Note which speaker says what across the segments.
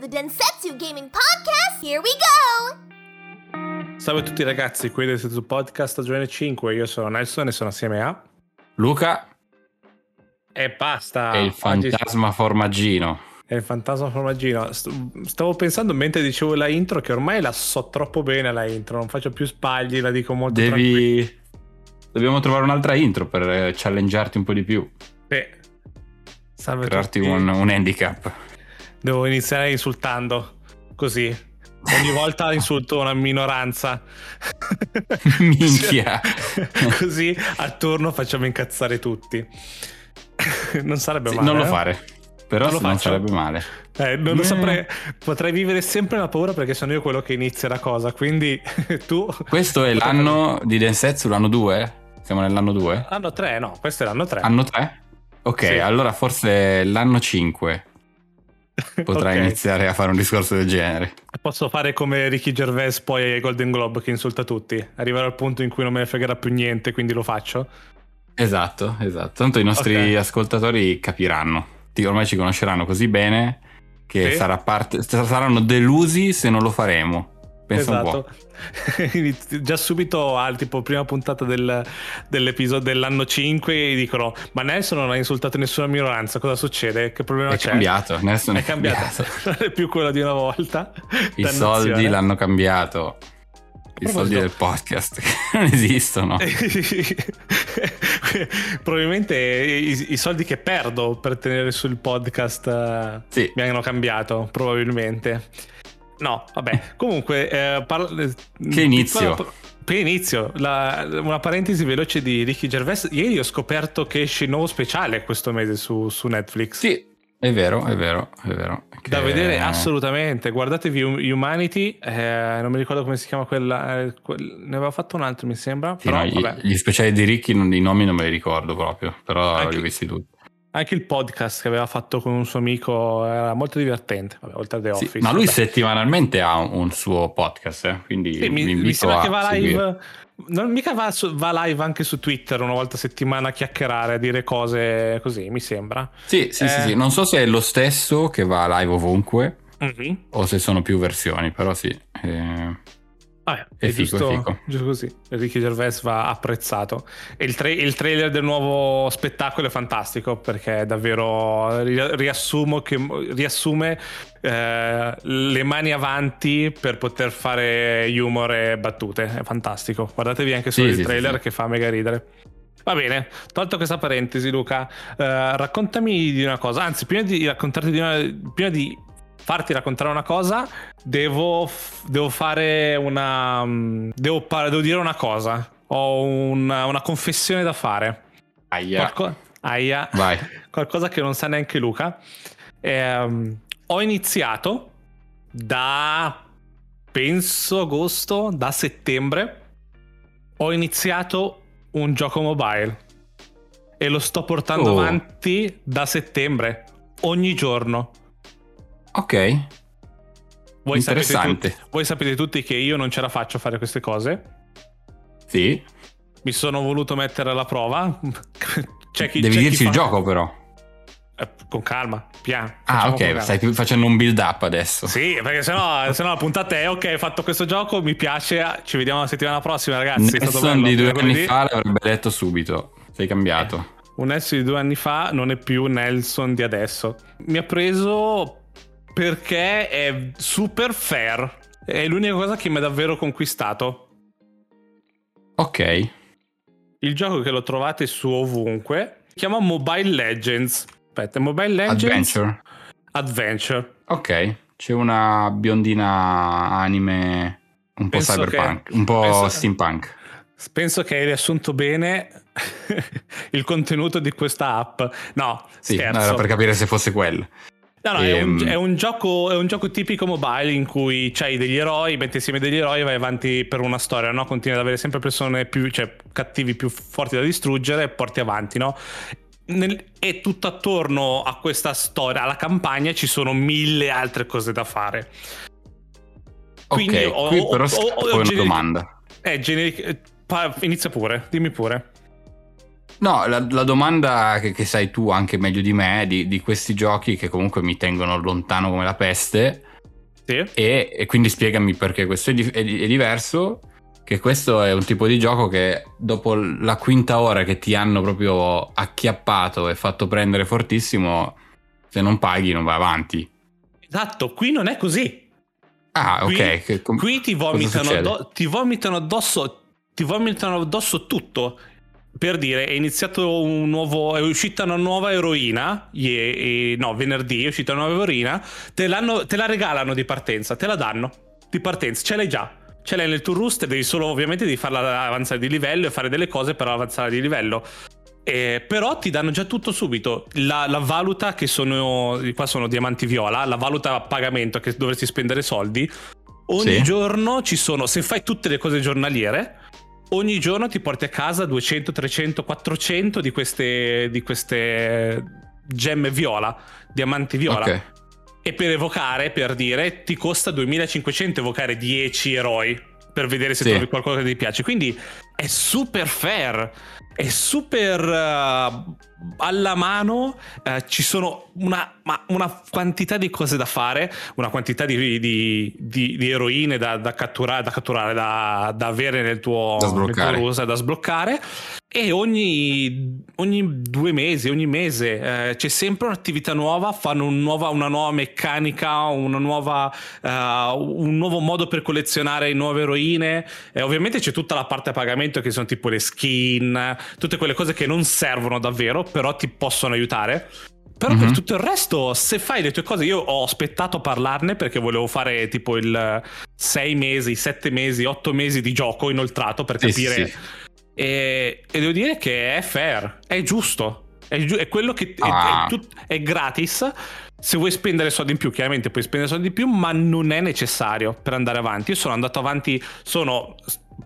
Speaker 1: the Densetsu Gaming Podcast. Here we go!
Speaker 2: Salve a tutti ragazzi, qui del Densetsu Podcast stagione 5. Io sono Nelson e sono assieme a
Speaker 3: Luca
Speaker 2: e basta.
Speaker 3: è il fantasma
Speaker 2: Oggi-
Speaker 3: formaggino.
Speaker 2: È il fantasma formaggino. St- Stavo pensando mentre dicevo la intro che ormai la so troppo bene la intro, non faccio più sbagli, la dico molto.
Speaker 3: Devi... Dobbiamo trovare un'altra intro per eh, challengearti un po' di più,
Speaker 2: Beh, salve
Speaker 3: crearti
Speaker 2: tutti.
Speaker 3: un, un handicap.
Speaker 2: Devo iniziare insultando, così. Ogni volta insulto una minoranza.
Speaker 3: Minchia.
Speaker 2: Così a turno facciamo incazzare tutti. Non sarebbe
Speaker 3: Sì,
Speaker 2: male.
Speaker 3: non lo
Speaker 2: eh?
Speaker 3: fare, però
Speaker 2: Non lo
Speaker 3: non sarebbe male.
Speaker 2: Eh, non lo
Speaker 3: Mm.
Speaker 2: saprei. Potrei vivere sempre nella paura perché sono io quello che inizia la cosa. Quindi tu.
Speaker 3: Questo è l'anno di Densetsu, l'anno 2? Siamo nell'anno 2?
Speaker 2: Anno 3, no, questo è l'anno 3.
Speaker 3: Anno 3? Ok,
Speaker 2: Sì.
Speaker 3: allora forse l'anno 5 potrai
Speaker 2: Ok.
Speaker 3: iniziare a fare un discorso del genere.
Speaker 2: Posso fare come Ricky Gervais poi ai Golden Globe che insulta tutti. Arriverò al punto in cui non me ne fregherà più niente, quindi lo faccio.
Speaker 3: Esatto, esatto. Tanto i nostri
Speaker 2: Ok.
Speaker 3: ascoltatori capiranno. Ormai ci conosceranno così bene che
Speaker 2: Sì.
Speaker 3: sarà parte, saranno delusi se non lo faremo. Pensa
Speaker 2: esatto. Già subito al tipo prima puntata del- dell'episodio dell'anno 5 dicono "Ma Nelson non ha insultato nessuna minoranza, cosa succede? Che problema
Speaker 3: È
Speaker 2: c'è?"
Speaker 3: cambiato, Nelson
Speaker 2: È cambiato. non è più quello di una volta.
Speaker 3: I
Speaker 2: Dannazione.
Speaker 3: soldi l'hanno cambiato. I soldi del podcast che non esistono.
Speaker 2: Probabilmente i, i soldi che perdo per tenere sul podcast eh,
Speaker 3: Sì.
Speaker 2: mi hanno cambiato, probabilmente. No, vabbè. Comunque, eh, parla-
Speaker 3: Che inizio.
Speaker 2: piccola- Che inizio, La- una parentesi veloce di Ricky Gervais. Ieri ho scoperto che esce il nuovo speciale questo mese su, su Netflix.
Speaker 3: Sì, è vero, è vero, è vero.
Speaker 2: Da
Speaker 3: Che-
Speaker 2: vedere assolutamente. Guardatevi Um- Humanity. eh, non mi ricordo come si chiama quella. eh, quel- ne aveva fatto un altro, mi sembra.
Speaker 3: Sì,
Speaker 2: però,
Speaker 3: no, gli, gli speciali di Ricky, non- i nomi non me li ricordo proprio, però
Speaker 2: Anche-
Speaker 3: li ho visti tutti.
Speaker 2: Anche il podcast che aveva fatto con un suo amico era molto divertente. Vabbè, oltre a The
Speaker 3: Sì,
Speaker 2: Office.
Speaker 3: ma lui settimanalmente ha un, suo podcast, eh, quindi
Speaker 2: Sì, mi, mi sembra che va live. Non mica va, su- va live anche su Twitter una volta a settimana a chiacchierare, a dire cose così, mi sembra.
Speaker 3: Sì, sì, sì,
Speaker 2: Eh.
Speaker 3: sì, non so se è lo stesso che va live ovunque
Speaker 2: Mhm.
Speaker 3: o se sono più versioni, però sì. eh,
Speaker 2: Vabbè,
Speaker 3: È
Speaker 2: è,
Speaker 3: figo,
Speaker 2: giusto,
Speaker 3: è figo.
Speaker 2: giusto così. Ricky Gervais va apprezzato. E il, tra- il trailer del nuovo spettacolo è fantastico perché è davvero ri- riassumo che, riassume eh, le mani avanti per poter fare humor e battute. È fantastico. Guardatevi anche solo
Speaker 3: Sì,
Speaker 2: il
Speaker 3: sì,
Speaker 2: trailer
Speaker 3: sì.
Speaker 2: che fa mega ridere. Va bene, tolto questa parentesi, Luca, eh, raccontami di una cosa. Anzi, prima di raccontarti di una. Prima di farti raccontare una cosa, devo, devo fare una. mm, Devo, devo dire una cosa. Ho una, una confessione da fare.
Speaker 3: Aia.
Speaker 2: Qualco- Aia.
Speaker 3: Vai.
Speaker 2: Qualcosa che non sa neanche Luca. Ehm, ho iniziato da. Penso agosto, da settembre. Ho iniziato un gioco mobile. E lo sto portando
Speaker 3: Oh.
Speaker 2: avanti da settembre. Ogni giorno.
Speaker 3: Ok.
Speaker 2: Voi sapete,
Speaker 3: Interessante.
Speaker 2: tutti, voi sapete tutti che io non ce la faccio a fare queste cose.
Speaker 3: Sì.
Speaker 2: Mi sono voluto mettere alla prova. C'è chi,
Speaker 3: Devi
Speaker 2: c'è chi
Speaker 3: dirci il
Speaker 2: fa-
Speaker 3: gioco però.
Speaker 2: Eh, con calma, piano.
Speaker 3: Ah, ok, stai più facendo un build up adesso.
Speaker 2: Sì, perché sennò, sennò la puntata è ok, hai fatto questo gioco, mi piace, ci vediamo la settimana prossima ragazzi.
Speaker 3: Nelson
Speaker 2: bello,
Speaker 3: di due
Speaker 2: mercoledì.
Speaker 3: anni fa l'avrebbe detto subito. Sei cambiato.
Speaker 2: Un Nelson di due anni fa non è più Nelson di adesso. Mi ha preso perché è super fair. È l'unica cosa che mi ha davvero conquistato.
Speaker 3: Ok.
Speaker 2: Il gioco che lo trovate su ovunque si chiama Mobile Legends. Aspetta, Mobile Legends
Speaker 3: Adventure.
Speaker 2: Adventure.
Speaker 3: Ok. C'è una biondina anime un po'
Speaker 2: Penso
Speaker 3: cyberpunk,
Speaker 2: che-
Speaker 3: un po'
Speaker 2: penso-
Speaker 3: steampunk.
Speaker 2: Penso che hai riassunto bene il contenuto di questa app. No,
Speaker 3: Sì,
Speaker 2: scherzo.
Speaker 3: no, era per capire se fosse quello.
Speaker 2: No, no, è, un,
Speaker 3: Ehm.
Speaker 2: è un gioco, è un gioco tipico mobile in cui c'hai degli eroi, metti insieme degli eroi e vai avanti per una storia, no? Continui ad avere sempre persone più, cioè cattivi più forti da distruggere e porti avanti, no? Nel- e tutto attorno a questa storia, alla campagna, ci sono mille altre cose da fare. Quindi
Speaker 3: ok,
Speaker 2: ho-
Speaker 3: qui
Speaker 2: ho-
Speaker 3: però
Speaker 2: ho-
Speaker 3: scappo
Speaker 2: ho-
Speaker 3: una
Speaker 2: generi-
Speaker 3: domanda.
Speaker 2: Eh, generic- eh, pa- inizia pure, dimmi pure.
Speaker 3: No, la, la domanda che, che, sai tu anche meglio di me di, di, questi giochi che comunque mi tengono lontano come la peste.
Speaker 2: Sì.
Speaker 3: E, e quindi spiegami perché questo è, di, è, è, diverso. Che questo è un tipo di gioco che dopo la quinta ora che ti hanno proprio acchiappato e fatto prendere fortissimo, se non paghi non vai avanti.
Speaker 2: Esatto, qui non è così.
Speaker 3: Ah,
Speaker 2: qui,
Speaker 3: ok. Che,
Speaker 2: com- qui ti vomitano, do- ti vomitano addosso. Ti vomitano addosso tutto per dire, è iniziato un nuovo. È uscita una nuova eroina. E, e, no, venerdì è uscita una nuova eroina. Te, te, la regalano di partenza, te la danno di partenza, ce l'hai già. Ce l'hai nel tuo rooster, devi solo ovviamente di farla avanzare di livello e fare delle cose per avanzare di livello. Eh, però ti danno già tutto subito. La, la, valuta che sono. Qua sono diamanti viola. La valuta a pagamento che dovresti spendere soldi. Ogni sì. giorno ci sono. Se fai tutte le cose giornaliere ogni giorno ti porti a casa 200, 300, 400 di queste, di queste gemme viola, diamanti viola. Okay. E per evocare, per dire, ti costa 2500 evocare 10 eroi per vedere se sì. trovi qualcosa che ti piace. Quindi è super fair, è super uh, alla mano, uh, ci sono una, una, quantità di cose da fare, una quantità di, di, di, di eroine da, da, catturare, da, catturare da, da avere nel tuo,
Speaker 3: da sbloccare.
Speaker 2: Nel tuo da sbloccare e ogni, ogni, due mesi, ogni mese eh, c'è sempre un'attività nuova, fanno un nuova, una nuova meccanica, una nuova, uh, un nuovo modo per collezionare nuove eroine. E ovviamente c'è tutta la parte a pagamento che sono tipo le skin, tutte quelle cose che non servono davvero, però ti possono aiutare. Però mm-hmm. per mhm. tutto il resto, se fai le tue cose, io ho aspettato a parlarne perché volevo fare tipo il 6 mesi, 7 mesi, 8 mesi di gioco inoltrato per capire. Sì, sì e, e devo dire che è fair, è giusto. È, giu- è quello che ah. è, è, tut- è, gratis. Se vuoi spendere soldi in più, chiaramente puoi spendere soldi in più, ma non è necessario per andare avanti. Io sono andato avanti, sono.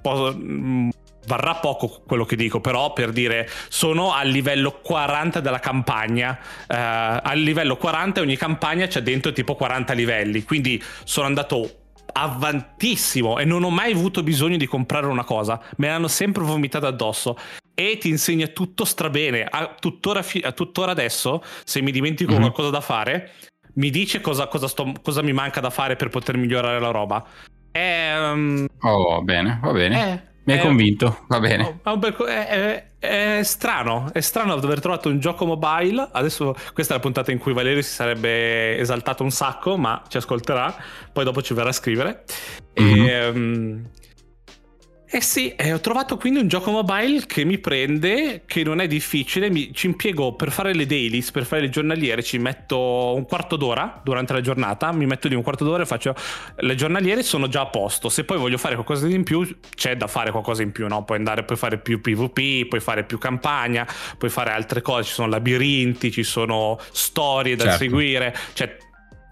Speaker 2: Po- mm, varrà poco quello che dico, però per dire sono al livello 40 della campagna. Uh, al livello 40 ogni campagna c'è dentro tipo 40 livelli. Quindi sono andato avantissimo e non ho mai avuto bisogno di comprare una cosa, me l'hanno sempre vomitata addosso e ti insegna tutto strabene. A tuttora, a tuttora adesso, se mi dimentico mm-hmm. qualcosa da fare, mi dice cosa, cosa, sto, cosa, mi manca da fare per poter migliorare la roba. È, um,
Speaker 3: oh, bene, va bene. È, mi hai convinto, va bene.
Speaker 2: Oh, è, è, è, strano, è strano aver trovato un gioco mobile. Adesso questa è la puntata in cui Valerio si sarebbe esaltato un sacco, ma ci ascolterà. Poi dopo ci verrà a scrivere. Mm-hmm. E, um, eh sì, eh, ho trovato quindi un gioco mobile che mi prende, che non è difficile, mi, ci impiego per fare le dailies, per fare le giornaliere, ci metto un quarto d'ora durante la giornata, mi metto lì un quarto d'ora e faccio le giornaliere sono già a posto, se poi voglio fare qualcosa di in più c'è da fare qualcosa in più, no? puoi andare, puoi fare più PvP, puoi fare più campagna, puoi fare altre cose, ci sono labirinti, ci sono storie da certo. seguire, cioè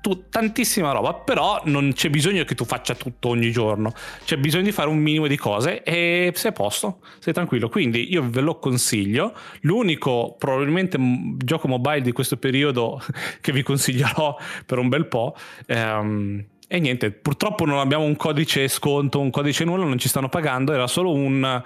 Speaker 2: tu, tantissima roba, però non c'è bisogno che tu faccia tutto ogni giorno, c'è bisogno di fare un minimo di cose e sei a posto, sei tranquillo. Quindi io ve lo consiglio. L'unico probabilmente gioco mobile di questo periodo che vi consiglierò per un bel po'. Ehm, e niente, purtroppo non abbiamo un codice sconto, un codice nulla, non ci stanno pagando, era solo un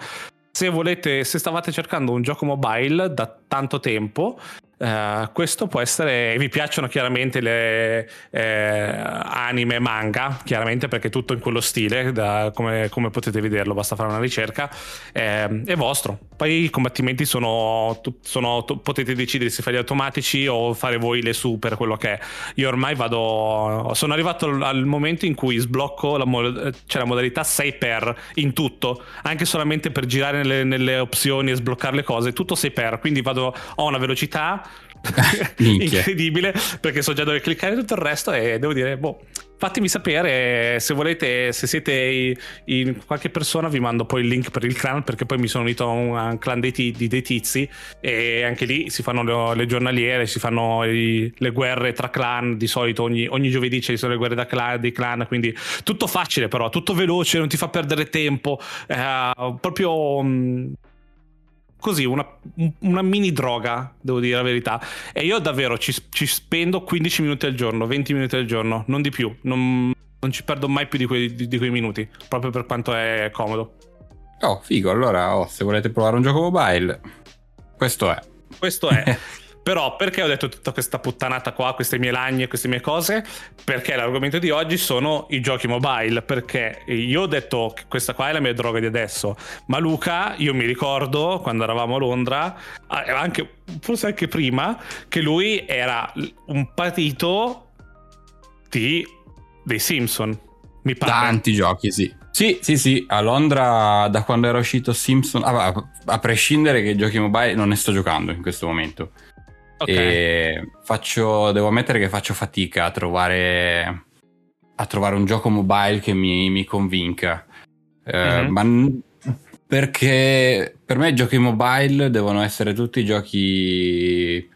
Speaker 2: se volete, se stavate cercando un gioco mobile da tanto tempo, Uh, questo può essere, vi piacciono chiaramente le eh, anime manga, chiaramente perché tutto in quello stile, da, come, come, potete vederlo, basta fare una ricerca, eh, è vostro. Poi i combattimenti sono, sono, potete decidere se farli automatici o fare voi le super, quello che è. Io ormai vado, sono arrivato al momento in cui sblocco, la, c'è la modalità 6x in tutto, anche solamente per girare nelle, nelle opzioni e sbloccare le cose, tutto 6x, quindi vado, ho una velocità incredibile perché so già dove cliccare tutto il resto e devo dire boh fatemi sapere se volete se siete in qualche persona vi mando poi il link per il clan perché poi mi sono unito a un clan dei, di dei tizi e anche lì si fanno le, le giornaliere si fanno i, le guerre tra clan di solito ogni, ogni giovedì ci sono le guerre da clan, dei clan quindi tutto facile però tutto veloce non ti fa perdere tempo eh, proprio mh, mm, così una, una, mini droga, devo dire la verità. E io davvero ci, ci, spendo 15 minuti al giorno, 20 minuti al giorno, non di più. Non, non ci perdo mai più di quei, di, di quei, minuti, proprio per quanto è comodo.
Speaker 3: Oh, figo. Allora, oh, se volete provare un gioco mobile, questo è.
Speaker 2: Questo è. Però perché ho detto tutta questa puttanata qua, queste mie lagne, queste mie cose? Perché l'argomento di oggi sono i giochi mobile. Perché io ho detto che questa qua è la mia droga di adesso. Ma Luca, io mi ricordo quando eravamo a Londra, anche, forse anche prima, che lui era un patito di, dei Simpson. Mi pare.
Speaker 3: Tanti giochi, sì. Sì, sì, sì, a Londra da quando era uscito Simpson, ah, a prescindere che giochi mobile non ne sto giocando in questo momento. Okay. E faccio, devo ammettere che faccio fatica a trovare, a trovare un gioco mobile che mi, mi convinca. Mm-hmm. ma perché per me i giochi mobile devono essere tutti giochi.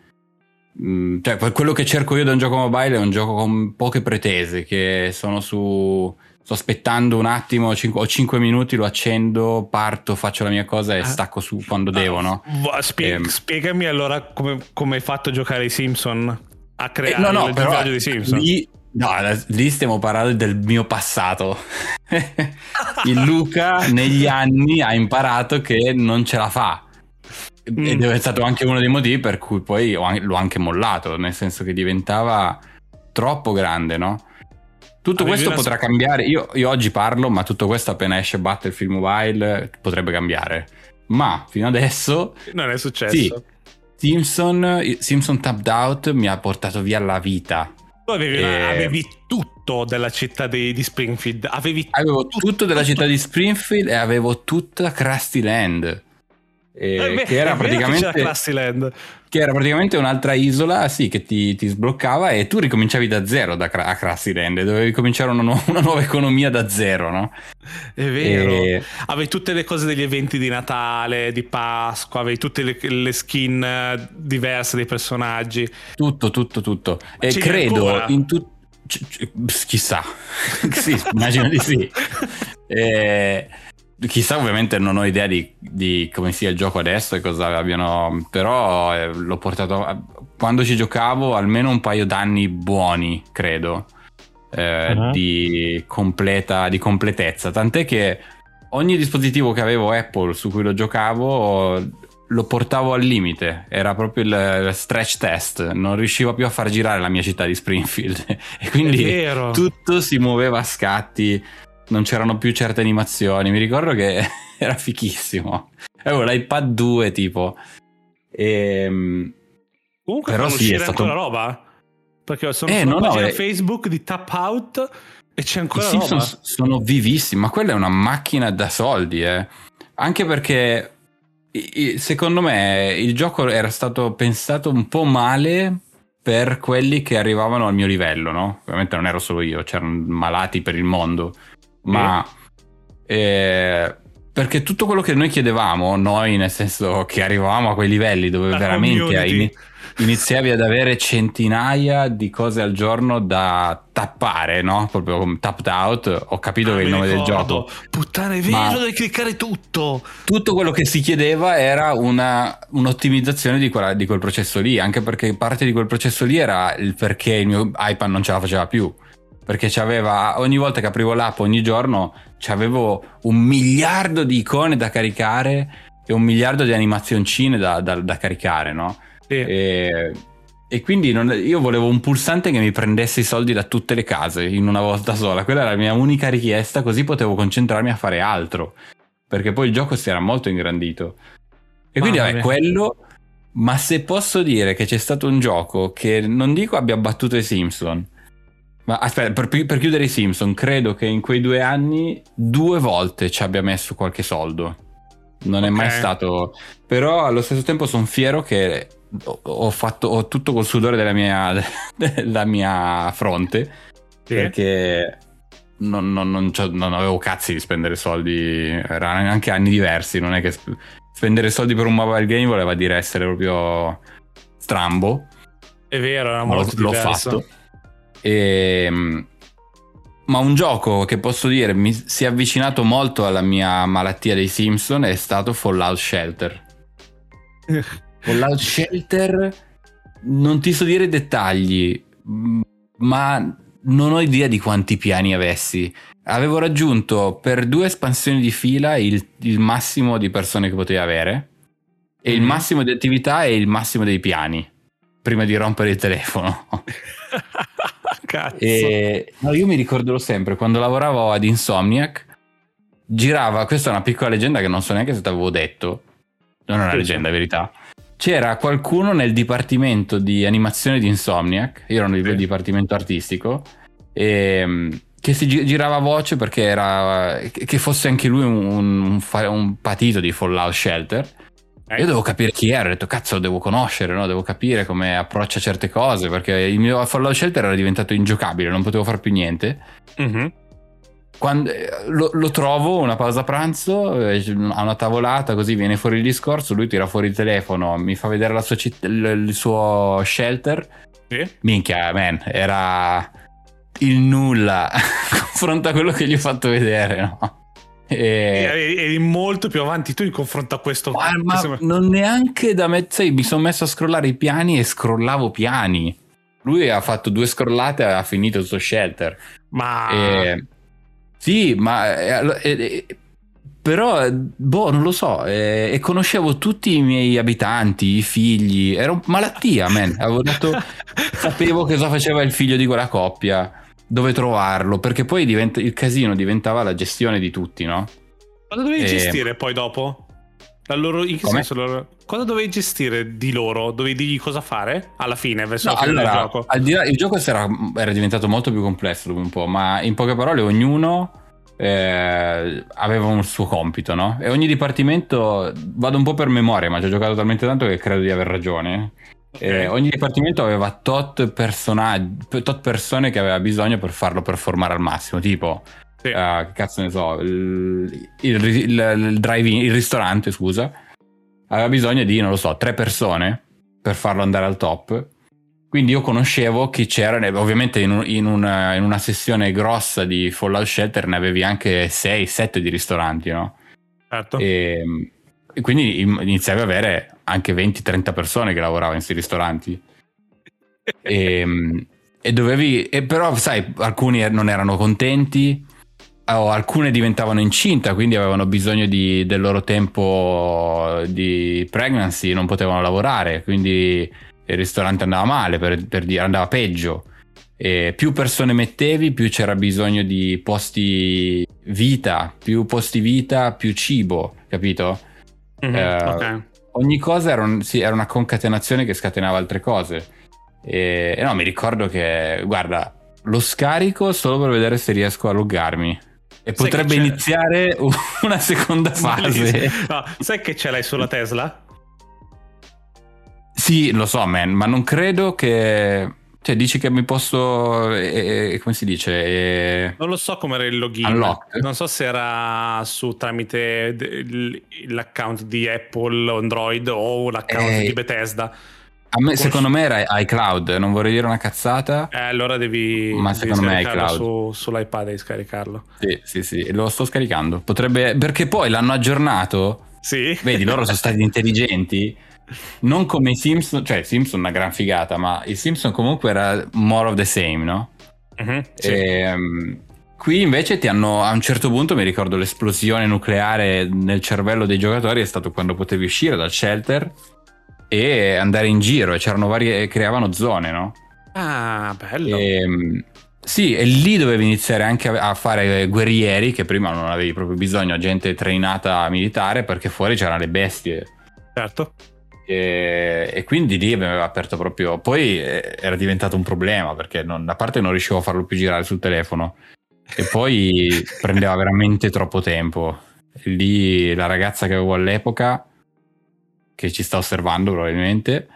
Speaker 3: Mm, cioè, quello che cerco io da un gioco mobile è un gioco con poche pretese, che sono su sto aspettando un attimo, cinque, ho 5 minuti, lo accendo, parto, faccio la mia cosa e ah. stacco su quando devo, no?
Speaker 2: Spie- ehm. Spiegami allora come, come, hai fatto a giocare i Simpson, a creare eh, no, no, il viaggio di Simpson.
Speaker 3: Lì, no, lì stiamo parlando del mio passato. il Luca negli anni ha imparato che non ce la fa. Mm. Ed è stato anche uno dei motivi per cui poi l'ho anche mollato, nel senso che diventava troppo grande, no? Tutto Avevi questo potrà cambiare. Io, io, oggi parlo, ma tutto questo appena esce Battlefield Mobile potrebbe cambiare. Ma fino adesso.
Speaker 2: Non è successo.
Speaker 3: Sì. Simpson, Simpson Tapped Out mi ha portato via la vita.
Speaker 2: Tu avevi, e... avevi tutto della città di, di Springfield. Avevi
Speaker 3: avevo tutto, tutto della tutto. città di Springfield e avevo tutta Krusty Land.
Speaker 2: Eh, che era praticamente che,
Speaker 3: che era praticamente un'altra isola sì, che ti, ti, sbloccava e tu ricominciavi da zero da, a Land dovevi cominciare una, nu- una, nuova economia da zero no?
Speaker 2: è vero. E... avevi tutte le cose degli eventi di Natale di Pasqua avevi tutte le, le skin eh, diverse dei personaggi.
Speaker 3: Tutto tutto tutto. E Ci credo in tutto chissà. Sì immagino di sì. E Chissà, ovviamente non ho idea di, di, come sia il gioco adesso e cosa abbiano. Però eh, l'ho portato. Quando ci giocavo, almeno un paio d'anni buoni, credo. Eh, uh-huh. di, completa, di completezza. Tant'è che ogni dispositivo che avevo Apple su cui lo giocavo lo portavo al limite, era proprio il, il, stretch test, non riuscivo più a far girare la mia città di Springfield e quindi tutto si muoveva a scatti, non c'erano più certe animazioni. Mi ricordo che era fichissimo. Avevo l'iPad 2 tipo. E,
Speaker 2: ehm, Comunque però sì, è stato... ancora roba? Perché sono eh, sulla pagina no, Facebook di Tap Out e c'è ancora I roba.
Speaker 3: Sono, sono vivissimi, ma quella è una macchina da soldi, eh. Anche perché secondo me il gioco era stato pensato un po' male per quelli che arrivavano al mio livello, no? Ovviamente non ero solo io, c'erano malati per il mondo ma eh, perché tutto quello che noi chiedevamo, noi nel senso che arrivavamo a quei livelli dove La veramente in, iniziavi ad avere centinaia di cose al giorno da tappare, no? Proprio come tapped out, ho capito ah, che è il nome ricordo. del gioco.
Speaker 2: Puttana, è vero, devi cliccare tutto.
Speaker 3: Tutto quello che si chiedeva era una, un'ottimizzazione di, quella, di quel processo lì, anche perché parte di quel processo lì era il perché il mio iPad non ce la faceva più perché c'aveva ogni volta che aprivo l'app ogni giorno c'avevo un miliardo di icone da caricare e un miliardo di animazioncine da, da, da caricare, no? Sì. E, e quindi non, io volevo un pulsante che mi prendesse i soldi da tutte le case in una volta sola. Quella era la mia unica richiesta, così potevo concentrarmi a fare altro. Perché poi il gioco si era molto ingrandito. E quindi, vabbè, quello. Ma se posso dire che c'è stato un gioco che non dico abbia battuto i Simpson, ma aspetta, per, per, chiudere i Simpson, credo che in quei due anni due volte ci abbia messo qualche soldo. Non okay. è mai stato. Però allo stesso tempo sono fiero che ho fatto ho tutto col sudore della mia, della mia fronte. Sì. Perché non, non, non, non, avevo cazzi di spendere soldi. Erano anche anni diversi. Non è che spendere soldi per un mobile game voleva dire essere proprio strambo.
Speaker 2: È vero, era molto l'ho. L'ho fatto.
Speaker 3: E, ehm, ma un gioco che posso dire mi si è avvicinato molto alla mia malattia dei Simpson è stato Fallout Shelter. Fallout Shelter non ti so dire dettagli, ma non ho idea di quanti piani avessi. Avevo raggiunto per due espansioni di fila il, il massimo di persone che potevi avere. E il
Speaker 2: Mhm.
Speaker 3: massimo di attività è il massimo dei piani. Prima di rompere il telefono.
Speaker 2: Cazzo.
Speaker 3: E no, io mi ricorderò sempre quando lavoravo ad Insomniac. Girava, questa è una piccola leggenda che non so neanche se ti avevo detto. Non è una leggenda, è verità. C'era qualcuno nel dipartimento di animazione di Insomniac, io ero nel
Speaker 2: Sì.
Speaker 3: dipartimento artistico, e, che si gi- girava voce perché era che fosse anche lui un, un un patito di Fallout Shelter.
Speaker 2: Eh,
Speaker 3: Io devo capire chi era, ho detto cazzo lo devo conoscere, no? devo capire come approccia certe cose perché il mio Fallout Shelter era diventato ingiocabile, non potevo fare più niente.
Speaker 2: mhm.
Speaker 3: Quando, eh, lo, lo trovo una pausa pranzo, eh, a una tavolata, così viene fuori il discorso, lui tira fuori il telefono, mi fa vedere la sua citt- il, il suo shelter,
Speaker 2: Sì.
Speaker 3: minchia, man, era il nulla confronto a quello che gli ho fatto vedere, no? E-
Speaker 2: Eri, molto più avanti tu in confronto a questo.
Speaker 3: Ma, ma
Speaker 2: sembra-
Speaker 3: non neanche da me, sai, mi sono messo a scrollare i piani e scrollavo piani. Lui ha fatto due scrollate e ha finito il suo shelter.
Speaker 2: Ma-
Speaker 3: E- sì, ma però, boh, non lo so. e conoscevo tutti i miei abitanti, i figli. Era un malattia, man. Avevo detto, sapevo cosa faceva il figlio di quella coppia, dove trovarlo, perché poi diventa- il casino diventava la gestione di tutti, no?
Speaker 2: Cosa dovevi
Speaker 3: Eh,
Speaker 2: gestire poi dopo? La loro, in che
Speaker 3: Come?
Speaker 2: senso loro- Cosa dovevi gestire di loro? Dovevi dirgli cosa fare? Alla fine, verso
Speaker 3: No,
Speaker 2: la
Speaker 3: allora,
Speaker 2: del gioco.
Speaker 3: al di là, il gioco era, era diventato molto più complesso dopo un po', ma in poche parole ognuno eh, aveva un suo compito, no? E ogni dipartimento, vado un po' per memoria, ma ci ho giocato talmente tanto che credo di aver ragione.
Speaker 2: Ok.
Speaker 3: Eh, ogni dipartimento aveva tot tot persone che aveva bisogno per farlo performare al massimo, tipo,
Speaker 2: Sì.
Speaker 3: eh, che cazzo ne so, il, il, il- il ristorante, scusa, aveva bisogno di, non lo so, tre persone per farlo andare al top. Quindi io conoscevo chi c'era, ovviamente in, un- in una, in una sessione grossa di Fallout Shelter ne avevi anche 6-7 di ristoranti, no?
Speaker 2: Certo.
Speaker 3: E, e quindi iniziavi ad avere anche 20-30 persone che lavoravano in questi ristoranti. E, e dovevi, e però sai, alcuni non erano contenti, o alcune diventavano incinta, quindi avevano bisogno di- del loro tempo di pregnancy, non potevano lavorare, quindi il ristorante andava male, per, per dire, andava peggio. E più persone mettevi, più c'era bisogno di posti vita, più posti vita, più cibo, capito?
Speaker 2: Mhm,
Speaker 3: eh,
Speaker 2: ok.
Speaker 3: Ogni cosa era, un- sì, era una concatenazione che scatenava altre cose. E, e no, mi ricordo che, guarda, lo scarico solo per vedere se riesco a loggarmi. E
Speaker 2: Sai
Speaker 3: potrebbe iniziare una seconda fase.
Speaker 2: No, sai che ce l'hai sulla Tesla?
Speaker 3: Sì, lo so, man, ma non credo che... Cioè, dici che mi posso... eh, eh, come si dice? eh,
Speaker 2: Non lo so come era il login.
Speaker 3: Unlock?
Speaker 2: Non so se era su tramite l'account di Apple, Android o l'account
Speaker 3: Eh,
Speaker 2: di Bethesda.
Speaker 3: a me, secondo me era iCloud, non vorrei dire una cazzata.
Speaker 2: Eh, allora devi,
Speaker 3: Ma
Speaker 2: devi
Speaker 3: secondo me è
Speaker 2: scaricarlo
Speaker 3: cloud.
Speaker 2: su, sull'iPad devi scaricarlo.
Speaker 3: Sì, sì, sì, lo sto scaricando. Potrebbe... Perché poi l'hanno aggiornato
Speaker 2: Sì.
Speaker 3: Vedi, loro sono stati intelligenti. Non come i Simpson, cioè i Simpson una gran figata, ma i Simpson comunque era more of the same, no?
Speaker 2: Mhm, sì.
Speaker 3: Ehm, qui invece ti hanno, a un certo punto mi ricordo l'esplosione nucleare nel cervello dei giocatori è stato quando potevi uscire dal shelter e andare in giro e c'erano varie, creavano zone, no?
Speaker 2: Ah, bello.
Speaker 3: Ehm, sì, e lì dovevi iniziare anche a fare guerrieri, che prima non avevi proprio bisogno, gente trainata militare, perché fuori c'erano le bestie.
Speaker 2: Certo.
Speaker 3: E, e quindi lì mi aveva aperto proprio. Poi eh, era diventato un problema perché non, a parte non riuscivo a farlo più girare sul telefono, e poi prendeva veramente troppo tempo. E lì la ragazza che avevo all'epoca, che ci sta osservando probabilmente,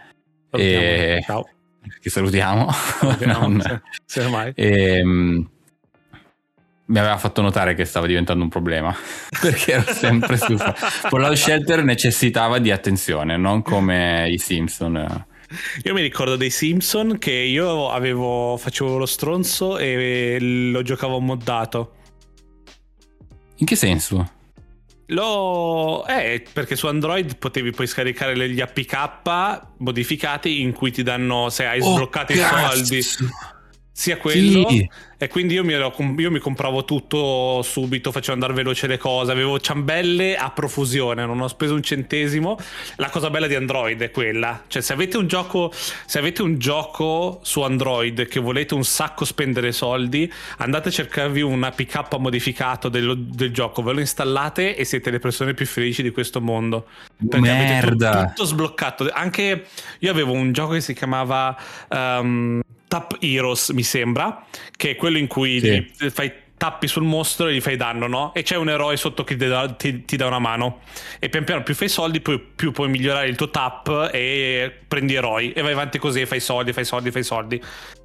Speaker 2: Salutiamo.
Speaker 3: E-
Speaker 2: Ciao.
Speaker 3: che salutiamo,
Speaker 2: Salutiamo,
Speaker 3: non-
Speaker 2: se- se mai.
Speaker 3: ehm, mi aveva fatto notare che stava diventando un problema perché ero sempre stufa. Fallout Shelter necessitava di attenzione, non come i Simpson.
Speaker 2: Io mi ricordo dei Simpson che io avevo, facevo lo stronzo e lo giocavo moddato.
Speaker 3: In che senso?
Speaker 2: Lo... Eh, perché su Android potevi poi scaricare gli APK modificati in cui ti danno, se hai sbloccato i soldi. Sia quello
Speaker 3: Sì.
Speaker 2: e quindi io mi, ero- io mi compravo tutto subito, facevo andare veloce le cose, avevo ciambelle a profusione, non ho speso un centesimo. La cosa bella di Android è quella, cioè se avete un gioco, se avete un gioco su Android che volete un sacco spendere soldi, andate a cercarvi un APK modificato dello- del gioco, ve lo installate e siete le persone più felici di questo mondo. Perché avete tu-
Speaker 3: Merda.
Speaker 2: tutto sbloccato. Anche io avevo un gioco che si chiamava um, Tap Heroes, mi sembra, che è quello in cui
Speaker 3: Sì.
Speaker 2: fai tappi sul mostro e gli fai danno, no? E c'è un eroe sotto che ti dà, ti- ti dà una mano. E pian piano più fai soldi, poi più puoi migliorare il tuo tap e prendi eroi. E vai avanti così, e fai soldi, fai soldi, fai soldi.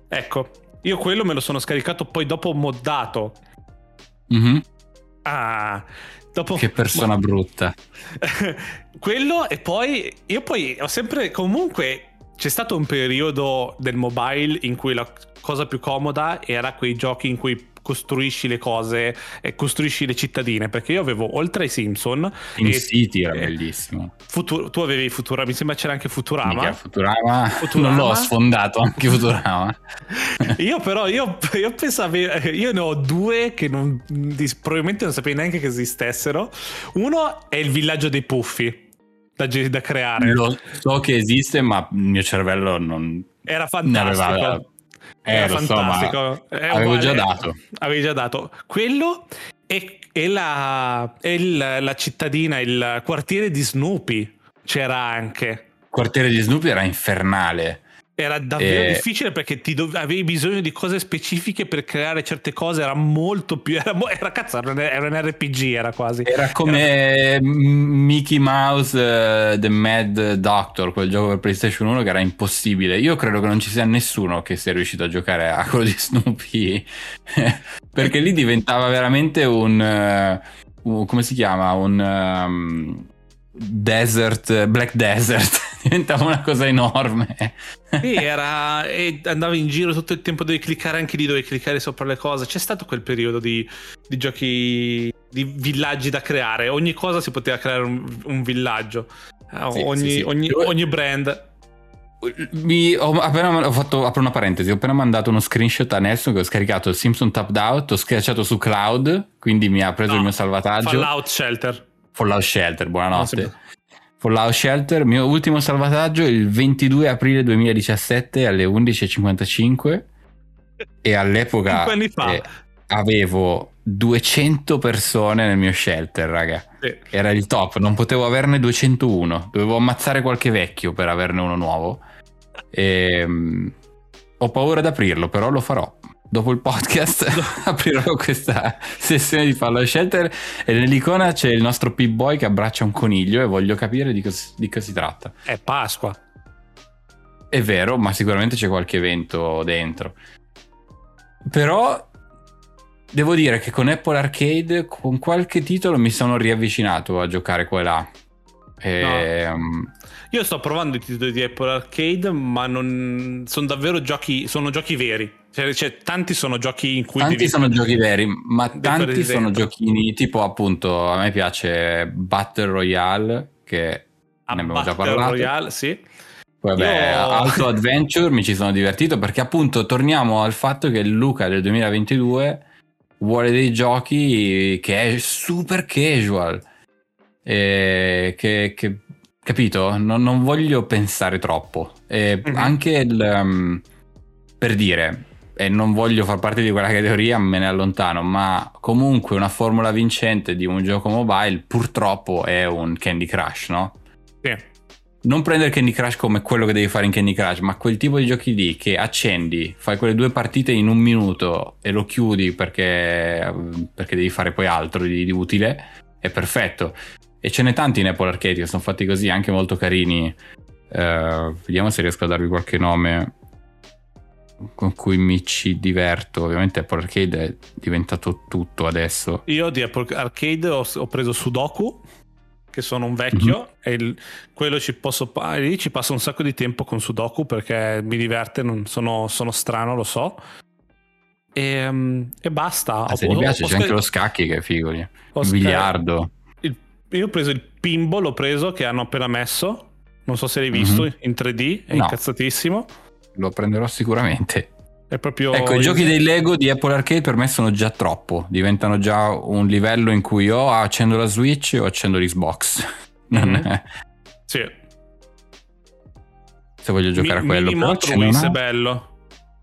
Speaker 2: Ecco, io quello me lo sono scaricato, poi dopo moddato.
Speaker 3: Mhm.
Speaker 2: Ah, dopo...
Speaker 3: Che persona brutta.
Speaker 2: quello e poi io poi ho sempre comunque c'è stato un periodo del mobile in cui la cosa più comoda era quei giochi in cui costruisci le cose e costruisci le cittadine perché io avevo oltre ai Simpson
Speaker 3: In
Speaker 2: e-
Speaker 3: City era
Speaker 2: eh,
Speaker 3: bellissimo.
Speaker 2: Futu- tu avevi Futurama mi sembra c'era anche Futurama
Speaker 3: Mica Futurama,
Speaker 2: Futurama?
Speaker 3: non l'ho sfondato anche Futurama.
Speaker 2: io però io, io pensavo io ne ho due che non, probabilmente non sapevo neanche che esistessero uno è il villaggio dei puffi da, da creare
Speaker 3: Lo so che esiste, ma il mio cervello non
Speaker 2: Era fantastico.
Speaker 3: Eh,
Speaker 2: Era
Speaker 3: so, ma
Speaker 2: fantastico. È
Speaker 3: avevo già dato.
Speaker 2: Avevi già dato. Quello e, e la, e il- la cittadina, il quartiere di Snoopy c'era anche.
Speaker 3: Il quartiere di Snoopy era infernale.
Speaker 2: Era davvero
Speaker 3: Eh.
Speaker 2: difficile perché ti dov- avevi bisogno di cose specifiche per creare certe cose. Era molto più. Era, era cazzo, era un, era RPG, era quasi.
Speaker 3: Era come M- Mickey Mouse eh, The Mad Doctor, quel gioco per PlayStation 1 che era impossibile. Io credo che non ci sia nessuno che sia riuscito a giocare a quello di Snoopy. Perché lì diventava veramente un. un- come si chiama? Un. ehm, desert, Black Desert. diventava una cosa enorme.
Speaker 2: Sì, era. E andavi in giro tutto il tempo, dovevi cliccare anche lì, dovevi cliccare sopra le cose. C'è stato quel periodo di, di giochi. di villaggi da creare. Ogni cosa si poteva creare un, un villaggio. Eh,
Speaker 3: Sì,
Speaker 2: ogni,
Speaker 3: sì, sì.
Speaker 2: ogni- ogni brand.
Speaker 3: Mi, ho appena ho fatto, apro una parentesi, ho appena mandato uno screenshot a Nelson che ho scaricato Simpson Tapped Out, ho schiacciato su Cloud, quindi mi ha preso
Speaker 2: No,
Speaker 3: il mio salvataggio.
Speaker 2: Fallout Shelter.
Speaker 3: Fallout Shelter,
Speaker 2: No,
Speaker 3: buonanotte. Fallout Shelter, mio ultimo salvataggio il 22 aprile 2017 alle 11.55 e all'epoca eh, avevo 200 persone nel mio shelter, raga.
Speaker 2: Sì.
Speaker 3: Era il top, non potevo averne 201, dovevo ammazzare qualche vecchio per averne uno nuovo. E, ho paura di aprirlo, però lo farò. Dopo il podcast aprirò questa sessione di Fallout Shelter e nell'icona c'è il nostro Pip-Boy che abbraccia un coniglio e voglio capire di, cos- di cosa si tratta.
Speaker 2: È Pasqua.
Speaker 3: È vero, ma sicuramente c'è qualche evento dentro. Però devo dire che con Apple Arcade, con qualche titolo mi sono riavvicinato a giocare qua e là. Ehm,
Speaker 2: Io sto provando i titoli di Apple Arcade, ma non sono davvero giochi. Sono giochi veri. Cioè, cioè, tanti sono giochi in cui
Speaker 3: Tanti
Speaker 2: devi-
Speaker 3: sono giochi veri, ma tanti sono giochini tipo appunto a me piace Battle Royale che
Speaker 2: a
Speaker 3: ne abbiamo già
Speaker 2: Battle
Speaker 3: parlato.
Speaker 2: Royale, sì.
Speaker 3: Poi vabbè,
Speaker 2: Io-
Speaker 3: Auto Adventure mi ci sono divertito perché appunto torniamo al fatto che Luca del 2022 vuole dei giochi che è super casual. E che, che- capito? Non, non voglio pensare troppo. E
Speaker 2: Mhm.
Speaker 3: Anche il, um, per dire, e non voglio far parte di quella categoria, me ne allontano, ma comunque una formula vincente di un gioco mobile purtroppo è un Candy Crush, no?
Speaker 2: Sì.
Speaker 3: non prendere Candy Crush come quello che devi fare in Candy Crush, ma quel tipo di giochi lì che accendi, fai quelle due partite in un minuto e lo chiudi perché, perché devi fare poi altro di, di utile, è perfetto. E ce n'è tanti in Apple Arcade che sono fatti così, anche molto carini. Eh, vediamo se riesco a darvi qualche nome con cui mi ci diverto. Ovviamente Apple Arcade è diventato tutto adesso.
Speaker 2: Io di Apple Arcade ho, ho preso Sudoku, che sono un vecchio,
Speaker 3: Mhm.
Speaker 2: e il- quello ci posso lì ci passo un sacco di tempo con Sudoku perché mi diverte, non sono, sono strano, lo so. E, mm, e basta.
Speaker 3: Ah, se
Speaker 2: Ho-
Speaker 3: ti piace
Speaker 2: ho
Speaker 3: c'è anche
Speaker 2: scar-
Speaker 3: lo scacchi che è figo Il biliardo.
Speaker 2: Io ho preso il pinball, l'ho preso che hanno appena messo. Non so se l'hai visto
Speaker 3: Mhm.
Speaker 2: in 3D, è
Speaker 3: No.
Speaker 2: incazzatissimo.
Speaker 3: Lo prenderò sicuramente.
Speaker 2: È proprio
Speaker 3: Ecco, i giochi dei Lego di Apple Arcade per me sono già troppo. Diventano già un livello in cui o accendo la Switch o accendo l'Xbox.
Speaker 2: Mhm.
Speaker 3: è-
Speaker 2: Sì.
Speaker 3: Se voglio giocare
Speaker 2: Mi-
Speaker 3: a quello.
Speaker 2: Mini
Speaker 3: Però
Speaker 2: Motor Waves è bello.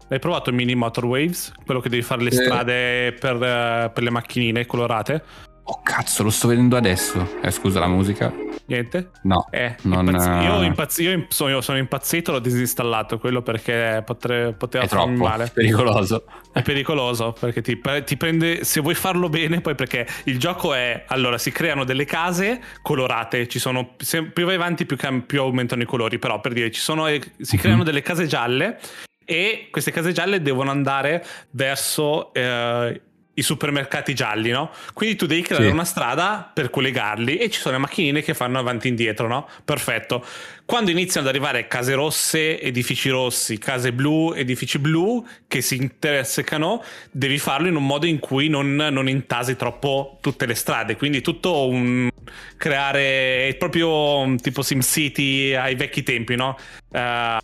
Speaker 2: L'hai provato il Mini Motor Waves? Quello che devi fare le
Speaker 3: Eh.
Speaker 2: strade per, eh, per le macchinine colorate?
Speaker 3: Oh cazzo, lo sto vedendo adesso. Eh, scusa la musica.
Speaker 2: Niente?
Speaker 3: No.
Speaker 2: Eh,
Speaker 3: Non,
Speaker 2: impazz-
Speaker 3: eh,
Speaker 2: io, impazz- io sono, sono impazzito, l'ho disinstallato quello perché potre- poteva
Speaker 3: È
Speaker 2: farmi
Speaker 3: troppo
Speaker 2: male.
Speaker 3: pericoloso.
Speaker 2: È pericoloso perché ti, ti prende, se vuoi farlo bene, poi perché il gioco è, allora si creano delle case colorate, ci sono, più vai avanti più, cam- più aumentano i colori, però per dire ci sono, eh, si
Speaker 3: Mhm.
Speaker 2: creano delle case gialle e queste case gialle devono andare verso eh, i supermercati gialli, no? Quindi tu devi creare
Speaker 3: Sì.
Speaker 2: una strada per collegarli e ci sono le macchinine che fanno avanti e indietro, no? Perfetto. Quando iniziano ad arrivare case rosse, edifici rossi, case blu, edifici blu che si intersecano, devi farlo in un modo in cui non, non intasi troppo tutte le strade. Quindi tutto un creare proprio un tipo SimCity ai vecchi tempi, no? Eh,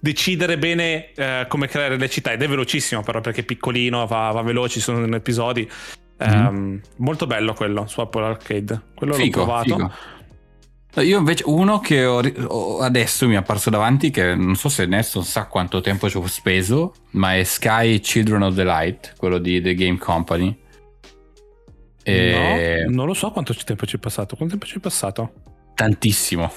Speaker 2: decidere bene eh, come creare le città ed è velocissimo però perché è piccolino, va, va veloce, sono episodi. Ehm, molto bello quello su Apple Arcade. Quello.
Speaker 3: Figo,
Speaker 2: l'ho provato.
Speaker 3: figo. Io invece uno che ho, adesso mi è apparso davanti che non so se Neston sa quanto tempo ci ho speso, ma è Sky Children of the Light, quello di The Game Company. E
Speaker 2: No, non lo so quanto tempo ci è passato. Quanto tempo ci è passato?
Speaker 3: tantissimo.